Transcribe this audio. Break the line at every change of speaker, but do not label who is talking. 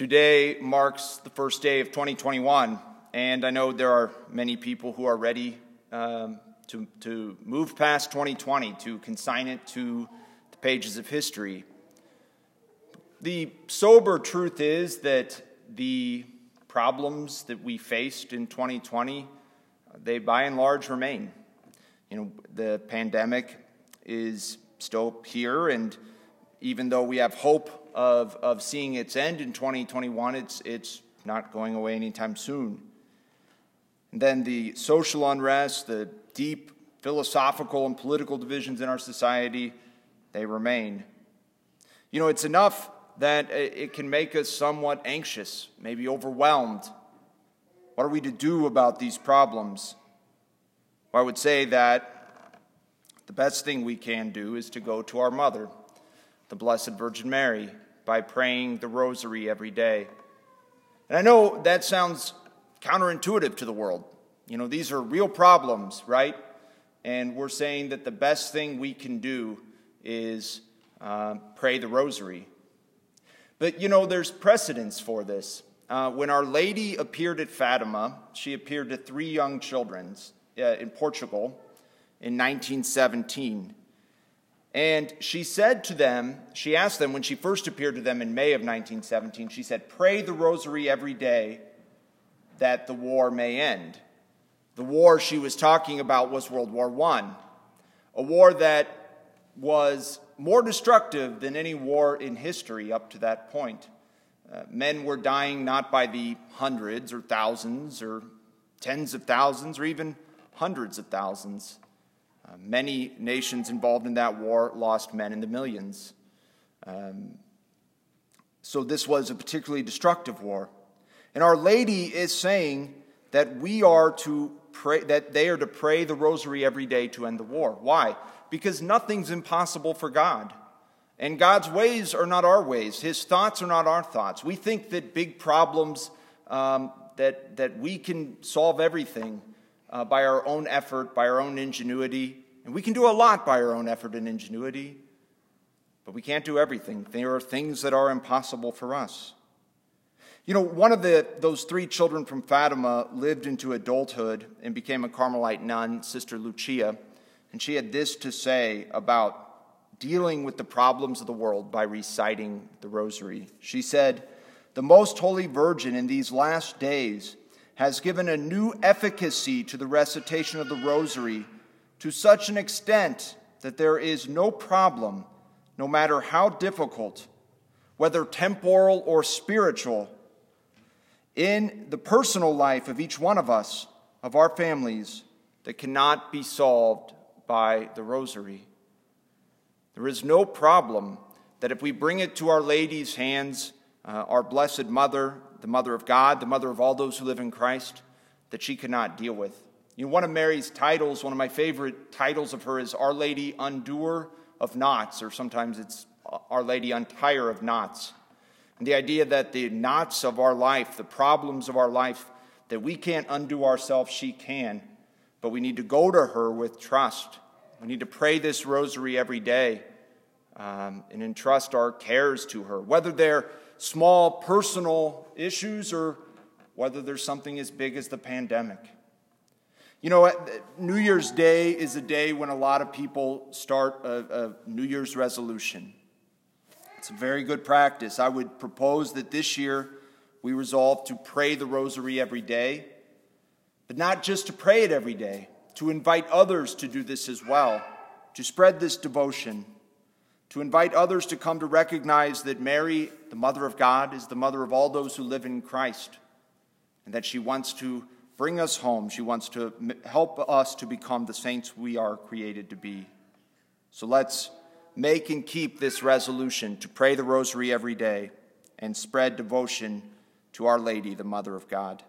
Today marks the first day of 2021, and I know there are many people who are ready um, to, to move past 2020, to consign it to the pages of history. The sober truth is that the problems that we faced in 2020, they by and large remain. You know, the pandemic is still here, and even though we have hope of, of seeing its end in 2021, it's, it's not going away anytime soon. And then the social unrest, the deep philosophical and political divisions in our society, they remain. You know, it's enough that it can make us somewhat anxious, maybe overwhelmed. What are we to do about these problems? Well, I would say that the best thing we can do is to go to our mother, the Blessed Virgin Mary, by praying the rosary every day. And I know that sounds counterintuitive to the world. You know, these are real problems, right? And we're saying that the best thing we can do is uh, pray the rosary. But you know, there's precedence for this. Uh, when Our Lady appeared at Fatima, she appeared to three young children uh, in Portugal in 1917. And she said to them, she asked them when she first appeared to them in May of 1917, she said, Pray the rosary every day that the war may end. The war she was talking about was World War I, a war that was more destructive than any war in history up to that point. Uh, men were dying not by the hundreds or thousands or tens of thousands or even hundreds of thousands. Uh, many nations involved in that war lost men in the millions. Um, so this was a particularly destructive war. And Our Lady is saying that we are to pray, that they are to pray the rosary every day to end the war. Why? because nothing's impossible for God. And God's ways are not our ways, His thoughts are not our thoughts. We think that big problems, um, that, that we can solve everything uh, by our own effort, by our own ingenuity. And we can do a lot by our own effort and ingenuity, but we can't do everything. There are things that are impossible for us. You know, one of the, those three children from Fatima lived into adulthood and became a Carmelite nun, Sister Lucia. And she had this to say about dealing with the problems of the world by reciting the rosary. She said, The Most Holy Virgin in these last days has given a new efficacy to the recitation of the rosary to such an extent that there is no problem, no matter how difficult, whether temporal or spiritual, in the personal life of each one of us, of our families, that cannot be solved by the rosary. There is no problem that if we bring it to Our Lady's hands, uh, our Blessed Mother, the Mother of God, the Mother of all those who live in Christ, that she cannot deal with. You know, one of Mary's titles, one of my favorite titles of her is Our Lady Undoer of Knots, or sometimes it's Our Lady Untier of Knots. And the idea that the knots of our life, the problems of our life, that we can't undo ourselves, she can. But we need to go to her with trust. We need to pray this rosary every day um, and entrust our cares to her, whether they're small personal issues or whether there's something as big as the pandemic. You know, New Year's Day is a day when a lot of people start a, a New Year's resolution. It's a very good practice. I would propose that this year we resolve to pray the rosary every day but not just to pray it every day, to invite others to do this as well, to spread this devotion, to invite others to come to recognize that Mary, the Mother of God, is the mother of all those who live in Christ, and that she wants to bring us home. She wants to help us to become the saints we are created to be. So let's make and keep this resolution to pray the rosary every day and spread devotion to Our Lady, the Mother of God.